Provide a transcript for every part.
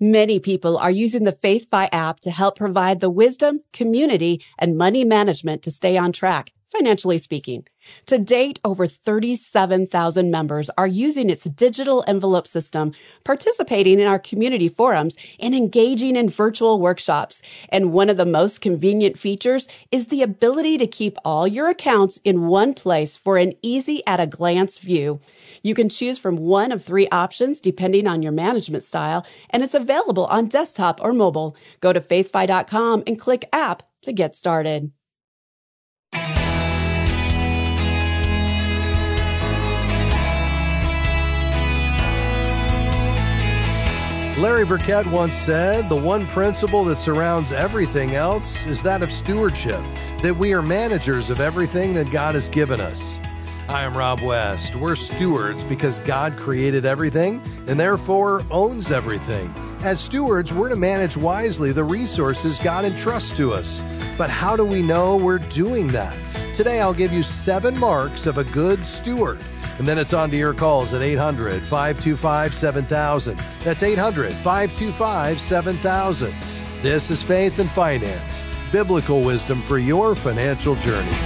Many people are using the FaithFi app to help provide the wisdom, community, and money management to stay on track, financially speaking. To date, over 37,000 members are using its digital envelope system, participating in our community forums, and engaging in virtual workshops. And one of the most convenient features is the ability to keep all your accounts in one place for an easy at a glance view. You can choose from one of three options depending on your management style, and it's available on desktop or mobile. Go to faithfi.com and click app to get started. Larry Burkett once said, The one principle that surrounds everything else is that of stewardship, that we are managers of everything that God has given us. I am Rob West. We're stewards because God created everything and therefore owns everything. As stewards, we're to manage wisely the resources God entrusts to us. But how do we know we're doing that? Today, I'll give you seven marks of a good steward. And then it's on to your calls at 800 525 7000. That's 800 525 7000. This is Faith and Finance, biblical wisdom for your financial journey.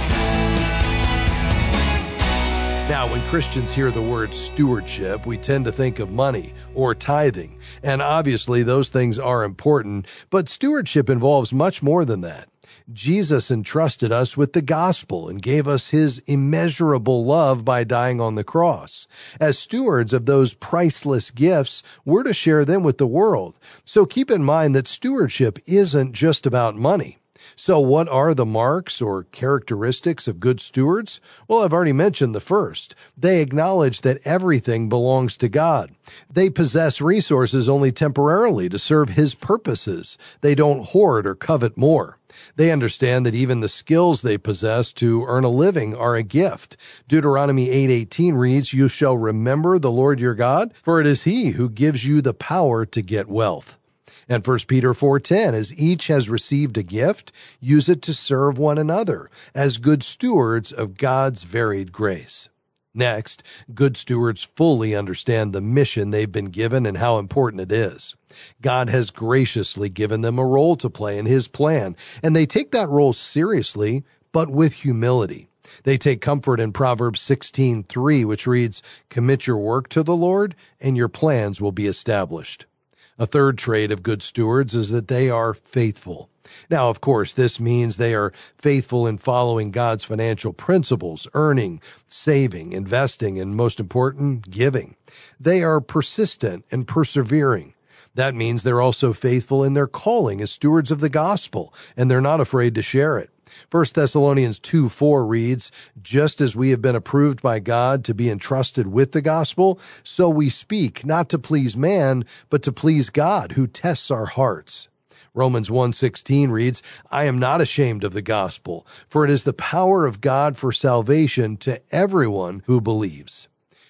Now, when Christians hear the word stewardship, we tend to think of money or tithing. And obviously, those things are important, but stewardship involves much more than that. Jesus entrusted us with the gospel and gave us his immeasurable love by dying on the cross. As stewards of those priceless gifts, we're to share them with the world. So keep in mind that stewardship isn't just about money. So, what are the marks or characteristics of good stewards? Well, I've already mentioned the first. They acknowledge that everything belongs to God. They possess resources only temporarily to serve His purposes. They don't hoard or covet more. They understand that even the skills they possess to earn a living are a gift. Deuteronomy 8:18 reads, "You shall remember the Lord your God, for it is he who gives you the power to get wealth." And 1 Peter 4:10 as each has received a gift, use it to serve one another as good stewards of God's varied grace. Next, good stewards fully understand the mission they've been given and how important it is. God has graciously given them a role to play in His plan, and they take that role seriously, but with humility. They take comfort in Proverbs 16:3, which reads, "Commit your work to the Lord, and your plans will be established." A third trait of good stewards is that they are faithful. Now, of course, this means they are faithful in following God's financial principles, earning, saving, investing, and most important, giving. They are persistent and persevering. That means they're also faithful in their calling as stewards of the gospel, and they're not afraid to share it. 1 Thessalonians 2 4 reads, Just as we have been approved by God to be entrusted with the gospel, so we speak, not to please man, but to please God, who tests our hearts. Romans 1:16 reads, I am not ashamed of the gospel, for it is the power of God for salvation to everyone who believes.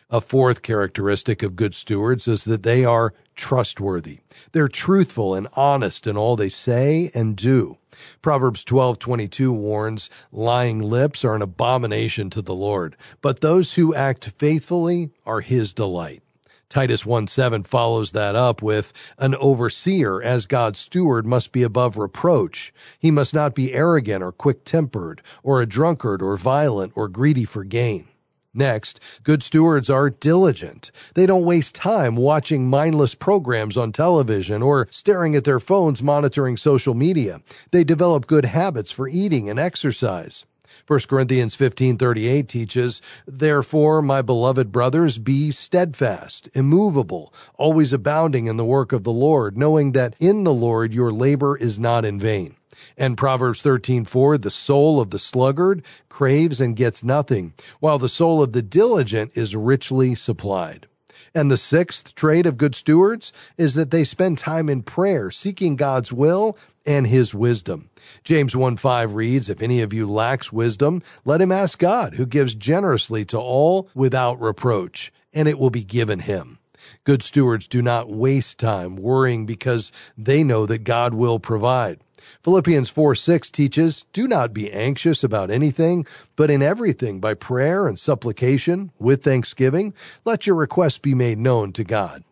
A fourth characteristic of good stewards is that they are trustworthy. They're truthful and honest in all they say and do. Proverbs 12:22 warns, lying lips are an abomination to the Lord, but those who act faithfully are his delight. Titus 1 7 follows that up with an overseer as God's steward must be above reproach. He must not be arrogant or quick-tempered or a drunkard or violent or greedy for gain. Next, good stewards are diligent. They don't waste time watching mindless programs on television or staring at their phones monitoring social media. They develop good habits for eating and exercise. 1 Corinthians 15:38 teaches, "Therefore, my beloved brothers, be steadfast, immovable, always abounding in the work of the Lord, knowing that in the Lord your labor is not in vain." And Proverbs 13:4, the soul of the sluggard craves and gets nothing, while the soul of the diligent is richly supplied. And the sixth trait of good stewards is that they spend time in prayer, seeking God's will and his wisdom. James 1 5 reads, If any of you lacks wisdom, let him ask God, who gives generously to all without reproach, and it will be given him. Good stewards do not waste time worrying because they know that God will provide. Philippians 4 6 teaches, Do not be anxious about anything, but in everything by prayer and supplication, with thanksgiving, let your requests be made known to God.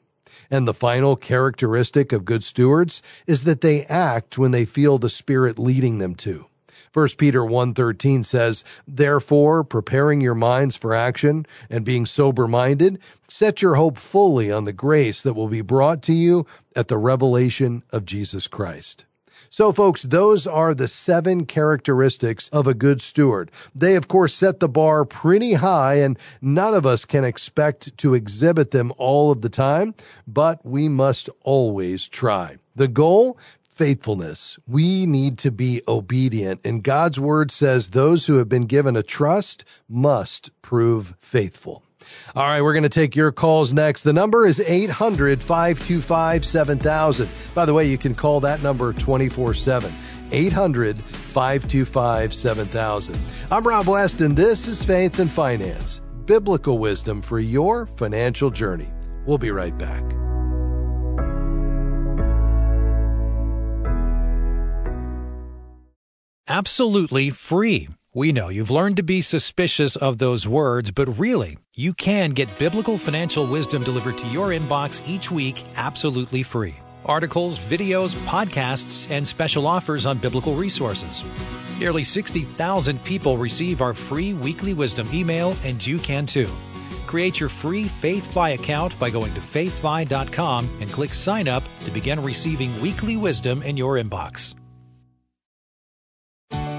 And the final characteristic of good stewards is that they act when they feel the Spirit leading them to. 1 Peter 1:13 says, "Therefore, preparing your minds for action and being sober-minded, set your hope fully on the grace that will be brought to you at the revelation of Jesus Christ." So, folks, those are the seven characteristics of a good steward. They, of course, set the bar pretty high, and none of us can expect to exhibit them all of the time, but we must always try. The goal? Faithfulness. We need to be obedient. And God's word says those who have been given a trust must prove faithful. All right, we're going to take your calls next. The number is 800 525 7000. By the way, you can call that number 24 7. 800 525 7000. I'm Rob West, and this is Faith and Finance biblical wisdom for your financial journey. We'll be right back. Absolutely free. We know you've learned to be suspicious of those words, but really, you can get biblical financial wisdom delivered to your inbox each week absolutely free. Articles, videos, podcasts, and special offers on biblical resources. Nearly 60,000 people receive our free weekly wisdom email, and you can too. Create your free FaithFi account by going to faithfi.com and click sign up to begin receiving weekly wisdom in your inbox.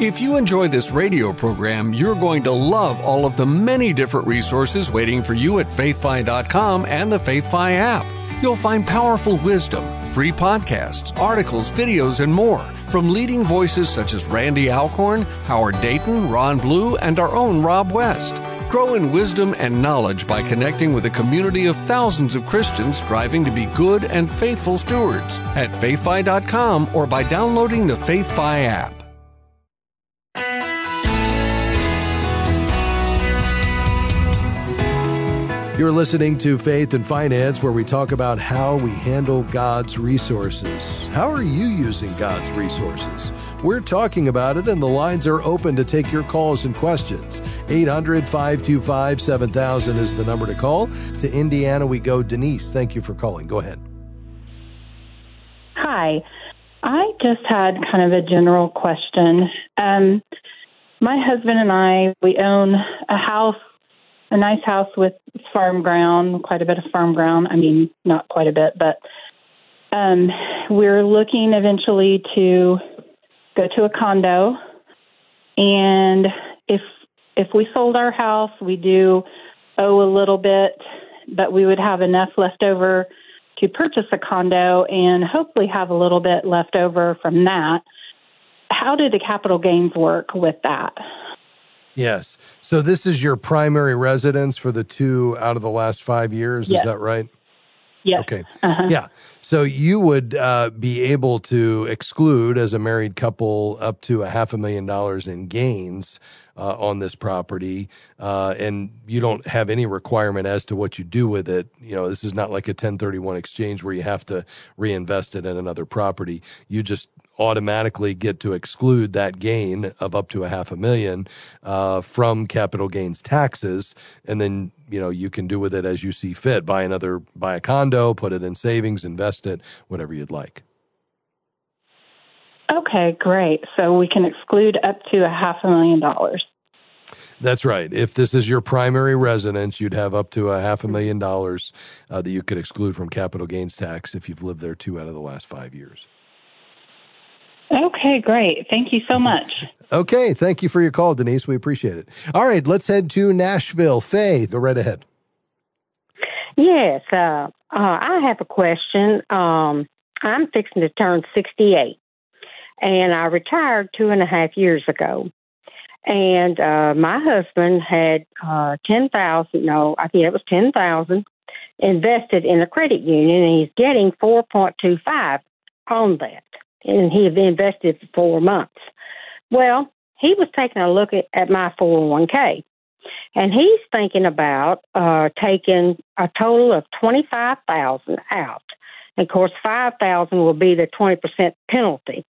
If you enjoy this radio program, you're going to love all of the many different resources waiting for you at faithfi.com and the FaithFi app. You'll find powerful wisdom, free podcasts, articles, videos, and more from leading voices such as Randy Alcorn, Howard Dayton, Ron Blue, and our own Rob West. Grow in wisdom and knowledge by connecting with a community of thousands of Christians striving to be good and faithful stewards at faithfi.com or by downloading the FaithFi app. You're listening to Faith and Finance, where we talk about how we handle God's resources. How are you using God's resources? We're talking about it, and the lines are open to take your calls and questions. 800 525 7000 is the number to call. To Indiana, we go. Denise, thank you for calling. Go ahead. Hi. I just had kind of a general question. Um, my husband and I, we own a house a nice house with farm ground, quite a bit of farm ground. I mean, not quite a bit, but um, we're looking eventually to go to a condo. And if if we sold our house, we do owe a little bit, but we would have enough left over to purchase a condo and hopefully have a little bit left over from that. How do the capital gains work with that? Yes. So this is your primary residence for the two out of the last five years. Yes. Is that right? Yes. Okay. Uh-huh. Yeah. So you would uh, be able to exclude, as a married couple, up to a half a million dollars in gains uh, on this property, uh, and you don't have any requirement as to what you do with it. You know, this is not like a 1031 exchange where you have to reinvest it in another property. You just automatically get to exclude that gain of up to a half a million uh, from capital gains taxes, and then you know you can do with it as you see fit. Buy another, buy a condo, put it in savings, invest it, whatever you'd like. Okay, great. So we can exclude up to a half a million dollars. That's right. If this is your primary residence, you'd have up to a half a million dollars uh, that you could exclude from capital gains tax if you've lived there two out of the last five years. Okay, great. Thank you so much. okay, thank you for your call, Denise. We appreciate it. All right, let's head to Nashville. Faye, go right ahead. Yes, uh, uh, I have a question. Um, I'm fixing to turn 68, and I retired two and a half years ago. And uh, my husband had uh, ten thousand. No, I think it was ten thousand invested in a credit union, and he's getting four point two five on that and he had invested for four months. Well, he was taking a look at, at my 401k, and he's thinking about uh, taking a total of 25000 out. And of course, 5000 will be the 20% penalty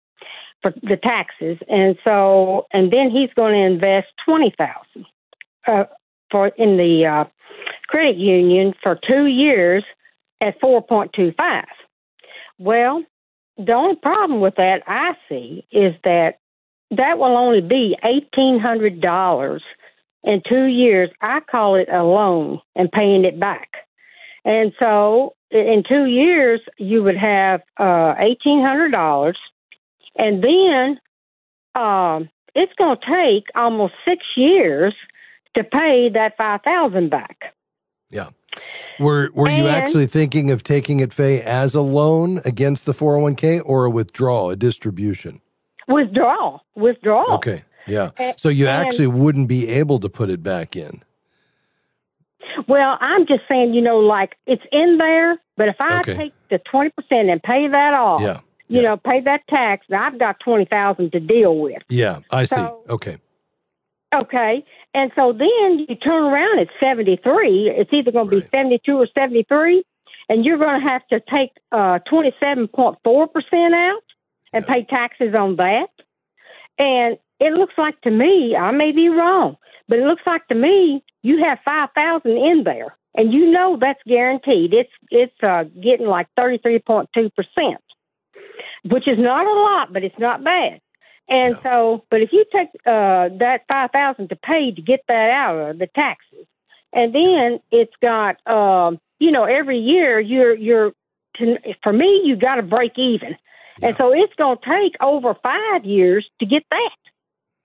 for the taxes. And so, and then he's going to invest 20000 uh, for in the uh, credit union for two years at 4.25. Well, the only problem with that I see is that that will only be $1,800 in two years. I call it a loan and paying it back. And so in two years, you would have uh, $1,800. And then um, it's going to take almost six years to pay that 5000 back. Yeah. Were were and, you actually thinking of taking it, Faye, as a loan against the 401k or a withdrawal, a distribution? Withdrawal. Withdrawal. Okay. Yeah. So you and, actually wouldn't be able to put it back in. Well, I'm just saying, you know, like it's in there, but if I okay. take the 20% and pay that off, yeah. you yeah. know, pay that tax, I've got 20,000 to deal with. Yeah, I so, see. Okay. Okay. And so then you turn around at 73. It's either going to be 72 or 73. And you're going to have to take uh, 27.4% out and yeah. pay taxes on that. And it looks like to me, I may be wrong, but it looks like to me you have 5,000 in there. And you know that's guaranteed. It's it's uh, getting like 33.2%, which is not a lot, but it's not bad. And yeah. so, but if you take uh, that five thousand to pay to get that out of the taxes, and then it's got, um, you know, every year you're you're to, for me you got to break even, yeah. and so it's going to take over five years to get that.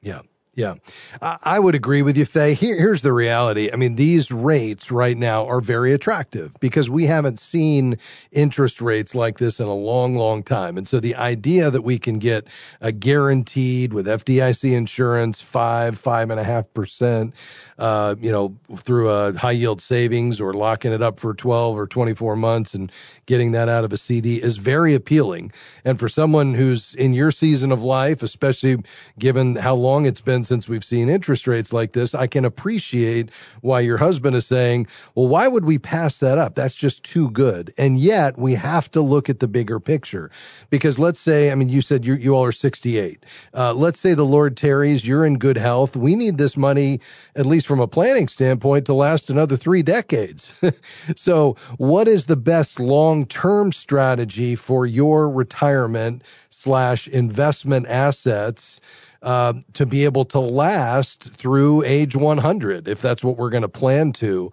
Yeah. Yeah, I would agree with you, Faye. Here, here's the reality. I mean, these rates right now are very attractive because we haven't seen interest rates like this in a long, long time. And so the idea that we can get a guaranteed with FDIC insurance, five, five and a half percent, uh, you know, through a high yield savings or locking it up for 12 or 24 months and getting that out of a CD is very appealing. And for someone who's in your season of life, especially given how long it's been since we've seen interest rates like this, I can appreciate why your husband is saying, well, why would we pass that up? That's just too good. And yet we have to look at the bigger picture because let's say, I mean, you said you, you all are 68. Uh, let's say the Lord tarries, you're in good health. We need this money, at least from a planning standpoint, to last another three decades. so what is the best long term strategy for your retirement slash investment assets? Uh, to be able to last through age 100, if that's what we're going to plan to.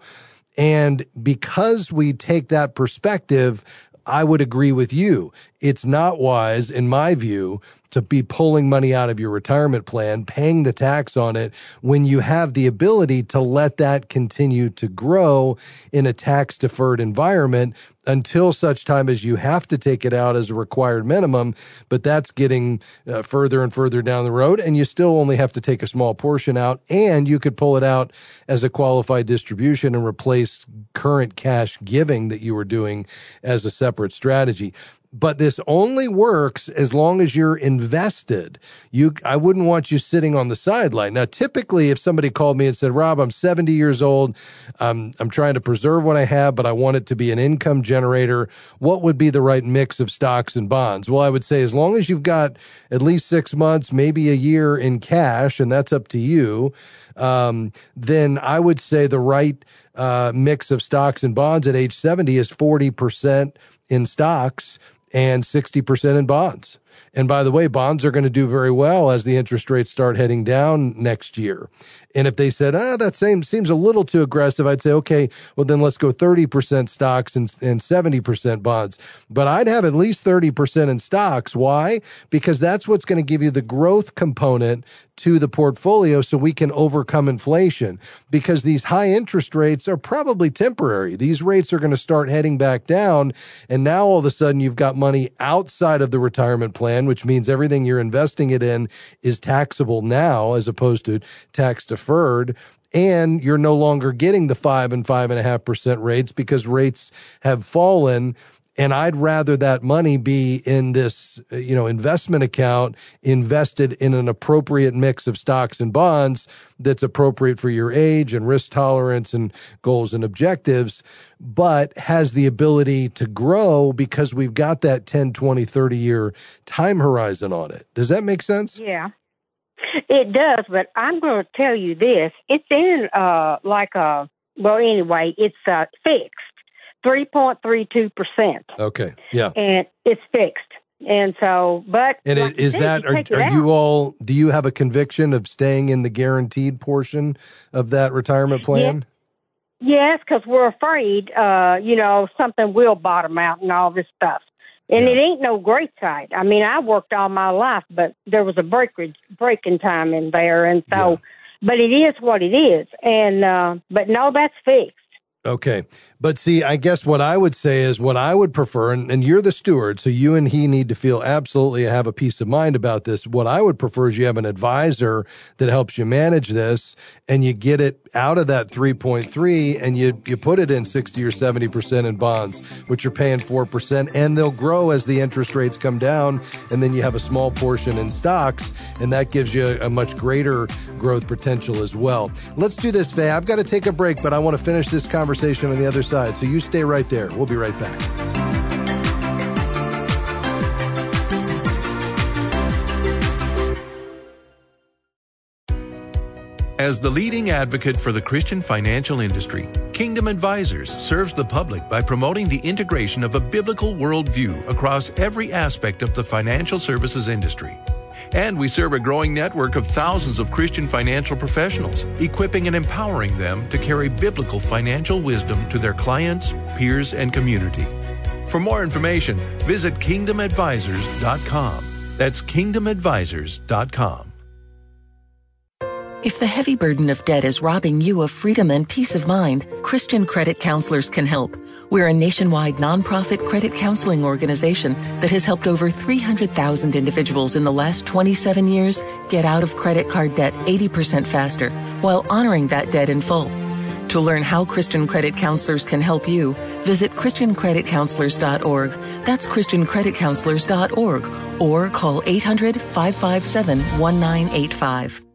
And because we take that perspective, I would agree with you. It's not wise, in my view, to be pulling money out of your retirement plan, paying the tax on it when you have the ability to let that continue to grow in a tax deferred environment until such time as you have to take it out as a required minimum. But that's getting uh, further and further down the road. And you still only have to take a small portion out and you could pull it out as a qualified distribution and replace current cash giving that you were doing as a separate strategy but this only works as long as you're invested. You, I wouldn't want you sitting on the sideline. Now, typically, if somebody called me and said, Rob, I'm 70 years old, um, I'm trying to preserve what I have, but I want it to be an income generator, what would be the right mix of stocks and bonds? Well, I would say as long as you've got at least six months, maybe a year in cash, and that's up to you, um, then I would say the right uh, mix of stocks and bonds at age 70 is 40% in stocks and 60% in bonds. And by the way, bonds are going to do very well as the interest rates start heading down next year. And if they said, ah, that same seems a little too aggressive, I'd say, okay, well, then let's go 30% stocks and, and 70% bonds. But I'd have at least 30% in stocks. Why? Because that's what's going to give you the growth component to the portfolio so we can overcome inflation because these high interest rates are probably temporary. These rates are going to start heading back down. And now all of a sudden you've got money outside of the retirement plan, which means everything you're investing it in is taxable now as opposed to tax deferred deferred and you're no longer getting the five and five and a half percent rates because rates have fallen. And I'd rather that money be in this, uh, you know, investment account invested in an appropriate mix of stocks and bonds that's appropriate for your age and risk tolerance and goals and objectives, but has the ability to grow because we've got that 10, 20, 30 year time horizon on it. Does that make sense? Yeah. It does, but I'm going to tell you this. It's in uh like a well anyway, it's uh fixed. 3.32%. Okay. Yeah. And it's fixed. And so, but and like is that are, are you all? Do you have a conviction of staying in the guaranteed portion of that retirement plan? Yes, because we're afraid, uh, you know, something will bottom out and all this stuff. And Yeah. it ain't no great site. I mean, I worked all my life, but there was a breakage, breaking time in there, and so, Yeah. but it is what it is. And uh, but no, that's fixed. Okay. But see, I guess what I would say is what I would prefer, and, and you're the steward, so you and he need to feel absolutely have a peace of mind about this. What I would prefer is you have an advisor that helps you manage this and you get it out of that 3.3 and you, you put it in 60 or 70% in bonds, which you're paying 4%, and they'll grow as the interest rates come down. And then you have a small portion in stocks, and that gives you a much greater growth potential as well. Let's do this, Faye. I've got to take a break, but I want to finish this conversation on the other side. So you stay right there. We'll be right back. As the leading advocate for the Christian financial industry, Kingdom Advisors serves the public by promoting the integration of a biblical worldview across every aspect of the financial services industry. And we serve a growing network of thousands of Christian financial professionals, equipping and empowering them to carry biblical financial wisdom to their clients, peers, and community. For more information, visit kingdomadvisors.com. That's kingdomadvisors.com. If the heavy burden of debt is robbing you of freedom and peace of mind, Christian Credit Counselors can help. We're a nationwide nonprofit credit counseling organization that has helped over 300,000 individuals in the last 27 years get out of credit card debt 80% faster while honoring that debt in full. To learn how Christian Credit Counselors can help you, visit ChristianCreditCounselors.org. That's ChristianCreditCounselors.org or call 800 557 1985.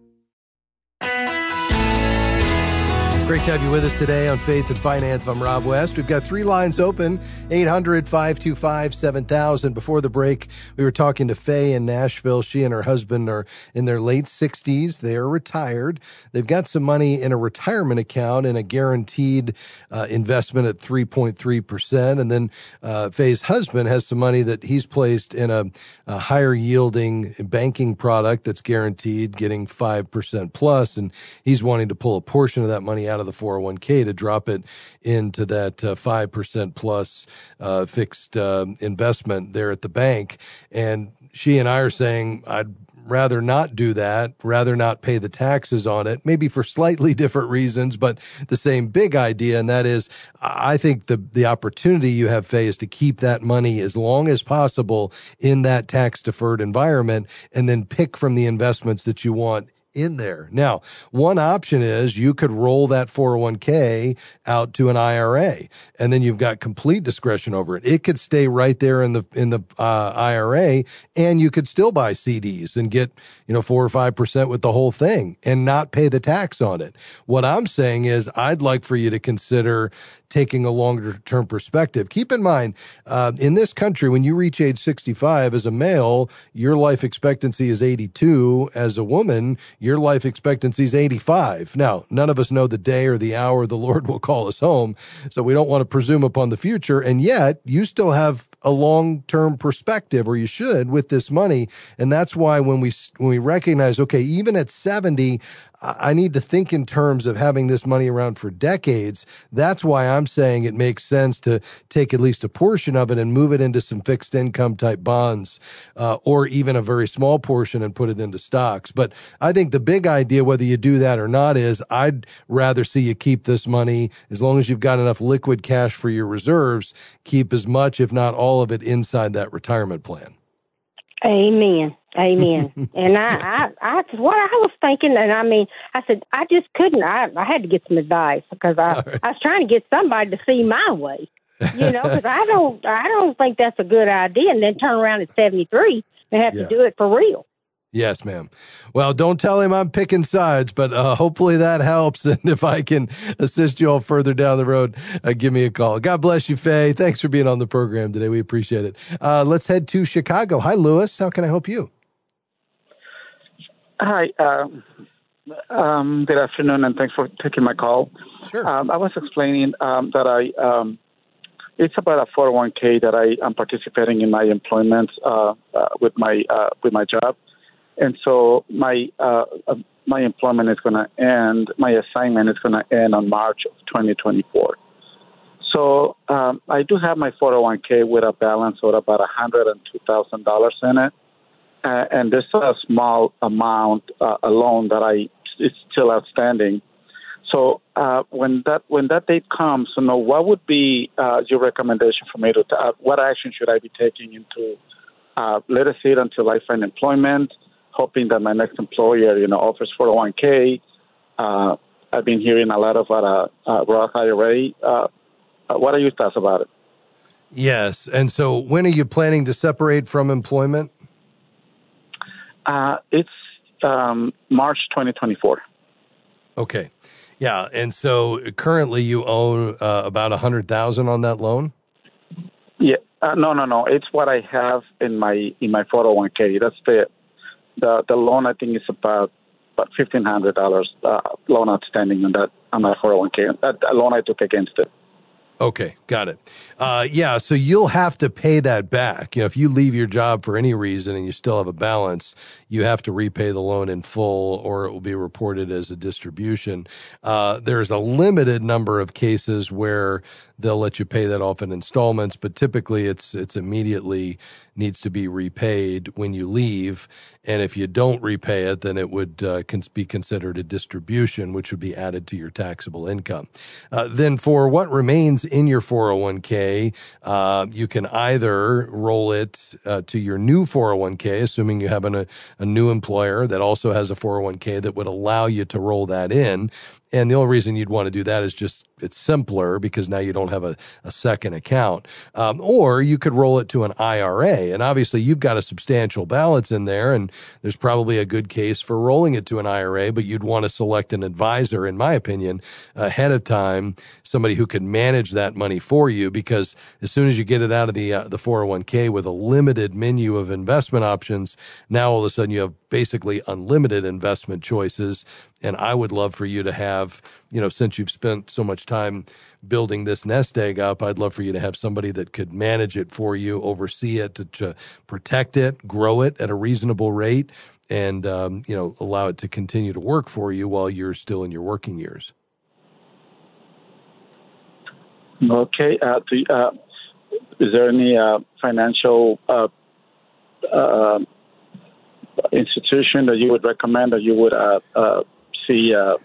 Great to have you with us today on Faith and Finance. I'm Rob West. We've got three lines open 800 525 7000. Before the break, we were talking to Faye in Nashville. She and her husband are in their late 60s. They are retired. They've got some money in a retirement account in a guaranteed uh, investment at 3.3%. And then uh, Faye's husband has some money that he's placed in a, a higher yielding banking product that's guaranteed, getting 5% plus, And he's wanting to pull a portion of that money out of the 401k to drop it into that uh, 5% plus uh, fixed uh, investment there at the bank. And she and I are saying, I'd rather not do that, rather not pay the taxes on it, maybe for slightly different reasons, but the same big idea. And that is, I think the, the opportunity you have, Faye, is to keep that money as long as possible in that tax deferred environment and then pick from the investments that you want in there. Now, one option is you could roll that 401k out to an IRA and then you've got complete discretion over it. It could stay right there in the in the uh, IRA and you could still buy CDs and get, you know, 4 or 5% with the whole thing and not pay the tax on it. What I'm saying is I'd like for you to consider taking a longer term perspective. Keep in mind, uh, in this country, when you reach age 65 as a male, your life expectancy is 82. As a woman, your life expectancy is 85. Now, none of us know the day or the hour the Lord will call us home, so we don't want to presume upon the future. And yet, you still have a long term perspective, or you should, with this money. And that's why when we when we recognize, okay, even at 70, I need to think in terms of having this money around for decades. That's why I'm saying it makes sense to take at least a portion of it and move it into some fixed income type bonds, uh, or even a very small portion and put it into stocks. But I think the big idea, whether you do that or not, is I'd rather see you keep this money as long as you've got enough liquid cash for your reserves, keep as much, if not all of it, inside that retirement plan. Amen. Amen. and I, I, I, what I was thinking, and I mean, I said, I just couldn't. I, I had to get some advice because I, right. I was trying to get somebody to see my way, you know, because I don't, I don't think that's a good idea. And then turn around at seventy three and have Yeah. to do it for real. Yes, ma'am. Well, don't tell him I'm picking sides, but uh, hopefully that helps. And if I can assist you all further down the road, uh, give me a call. God bless you, Faye. Thanks for being on the program today. We appreciate it. Uh, let's head to Chicago. Hi, Lewis. How can I help you? Hi. Um, um, good afternoon, and thanks for taking my call. Sure. Um, I was explaining um, that I um, it's about a 401k that I am participating in my employment uh, uh, with my uh, with my job, and so my uh, uh, my employment is going to end. My assignment is going to end on March of 2024. So um, I do have my 401k with a balance of about $102,000 in it, uh, and there's a small amount, uh, a loan that I is still outstanding. So uh, when that when that date comes, you know, what would be uh, your recommendation for me to? Uh, what action should I be taking into? Uh, let us it until I find employment, hoping that my next employer, you know, offers 401k. Uh, I've been hearing a lot about a, Roth IRA. Uh, uh, what are your thoughts about it? Yes, and so when are you planning to separate from employment? Uh, it's um, March 2024. Okay. Yeah, and so currently you own uh, about a hundred thousand on that loan. Yeah, uh, no, no, no. It's what I have in my in my 401k. That's the the the loan. I think is about about fifteen hundred dollars uh, loan outstanding on that on my 401k. That, that loan I took against it. Okay, got it. Uh, yeah, so you'll have to pay that back. You know, if you leave your job for any reason and you still have a balance, you have to repay the loan in full, or it will be reported as a distribution. Uh, there's a limited number of cases where they'll let you pay that off in installments, but typically it's it's immediately needs to be repaid when you leave. And if you don't repay it, then it would uh, be considered a distribution, which would be added to your taxable income. Uh, then for what remains in your 401k, uh, you can either roll it uh, to your new 401k, assuming you have an, a, a new employer that also has a 401k that would allow you to roll that in. And the only reason you'd want to do that is just it's simpler because now you don't have a, a second account. Um, or you could roll it to an IRA. And obviously you've got a substantial balance in there and there's probably a good case for rolling it to an IRA, but you'd want to select an advisor, in my opinion, ahead of time, somebody who can manage that money for you because as soon as you get it out of the, uh, the 401k with a limited menu of investment options, now all of a sudden you have basically unlimited investment choices. And I would love for you to have, you know, since you've spent so much time building this nest egg up, I'd love for you to have somebody that could manage it for you, oversee it, to, to protect it, grow it at a reasonable rate, and, um, you know, allow it to continue to work for you while you're still in your working years. Okay. Uh, do, uh, is there any uh, financial uh, uh, institution that you would recommend that you would uh, uh,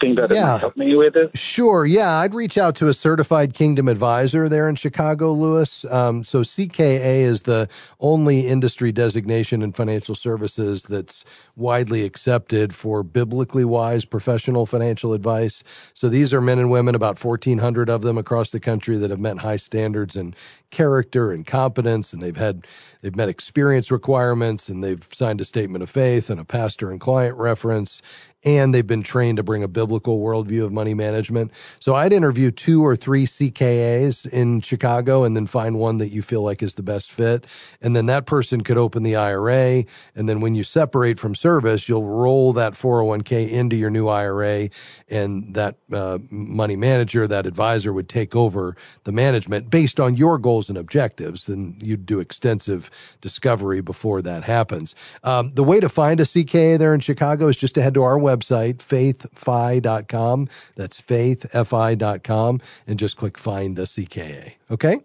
think that yeah. help me with it? Sure. Yeah, I'd reach out to a certified Kingdom advisor there in Chicago, Lewis. Um, so CKA is the only industry designation in financial services that's widely accepted for biblically wise professional financial advice. So these are men and women, about 1,400 of them across the country that have met high standards in character and competence, and they've had they've met experience requirements, and they've signed a statement of faith and a pastor and client reference, and they've been trained to bring a biblical worldview of money management. So I'd interview two or three CKAs in Chicago and then find one that you feel like is the best fit. And then that person could open the IRA. And then when you separate from service, you'll roll that 401k into your new IRA and that uh, money manager, that advisor would take over the management based on your goals and objectives. Then you'd do extensive discovery before that happens. Um, the way to find a CKA there in Chicago is just to head to our website website, faithfi.com. That's faithfi.com, and just click find a CKA. Okay?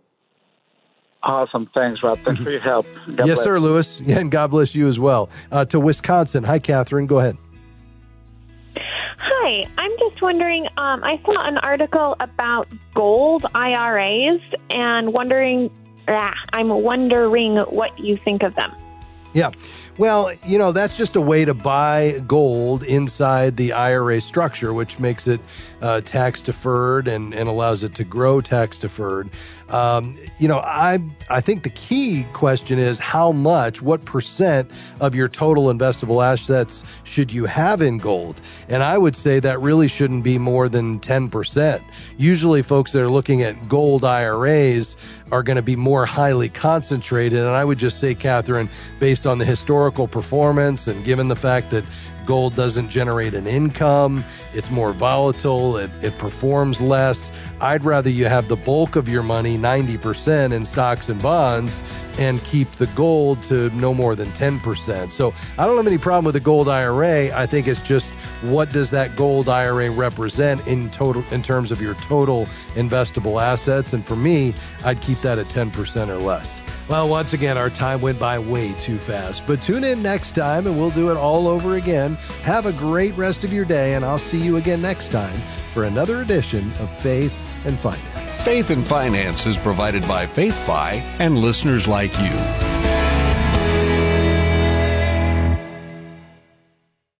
Awesome. Thanks, Rob. Thanks for your help. God yes, bless. sir, Lewis. Yeah, and God bless you as well. Uh, to Wisconsin. Hi, Catherine. Go ahead. Hi, I'm just wondering. Um, I saw an article about gold IRAs and wondering. I'm wondering what you think of them. Yeah. Well, you know, that's just a way to buy gold inside the IRA structure, which makes it uh, tax deferred and, and allows it to grow tax deferred. Um, you know, I I think the key question is how much, what percent of your total investable assets should you have in gold? And I would say that really shouldn't be more than 10%. Usually folks that are looking at gold IRAs are going to be more highly concentrated. And I would just say, Catherine, based on the historical performance and given the fact that gold doesn't generate an income, it's more volatile, it, it performs less. I'd rather you have the bulk of your money, 90%, in stocks and bonds and keep the gold to no more than 10%. So I don't have any problem with the gold IRA. I think it's just what does that gold IRA represent in total in terms of your total investable assets? And for me, I'd keep that at 10% or less. Well, once again, our time went by way too fast. But tune in next time and we'll do it all over again. Have a great rest of your day, and I'll see you again next time for another edition of Faith and Finance. Faith and Finance is provided by FaithFi and listeners like you.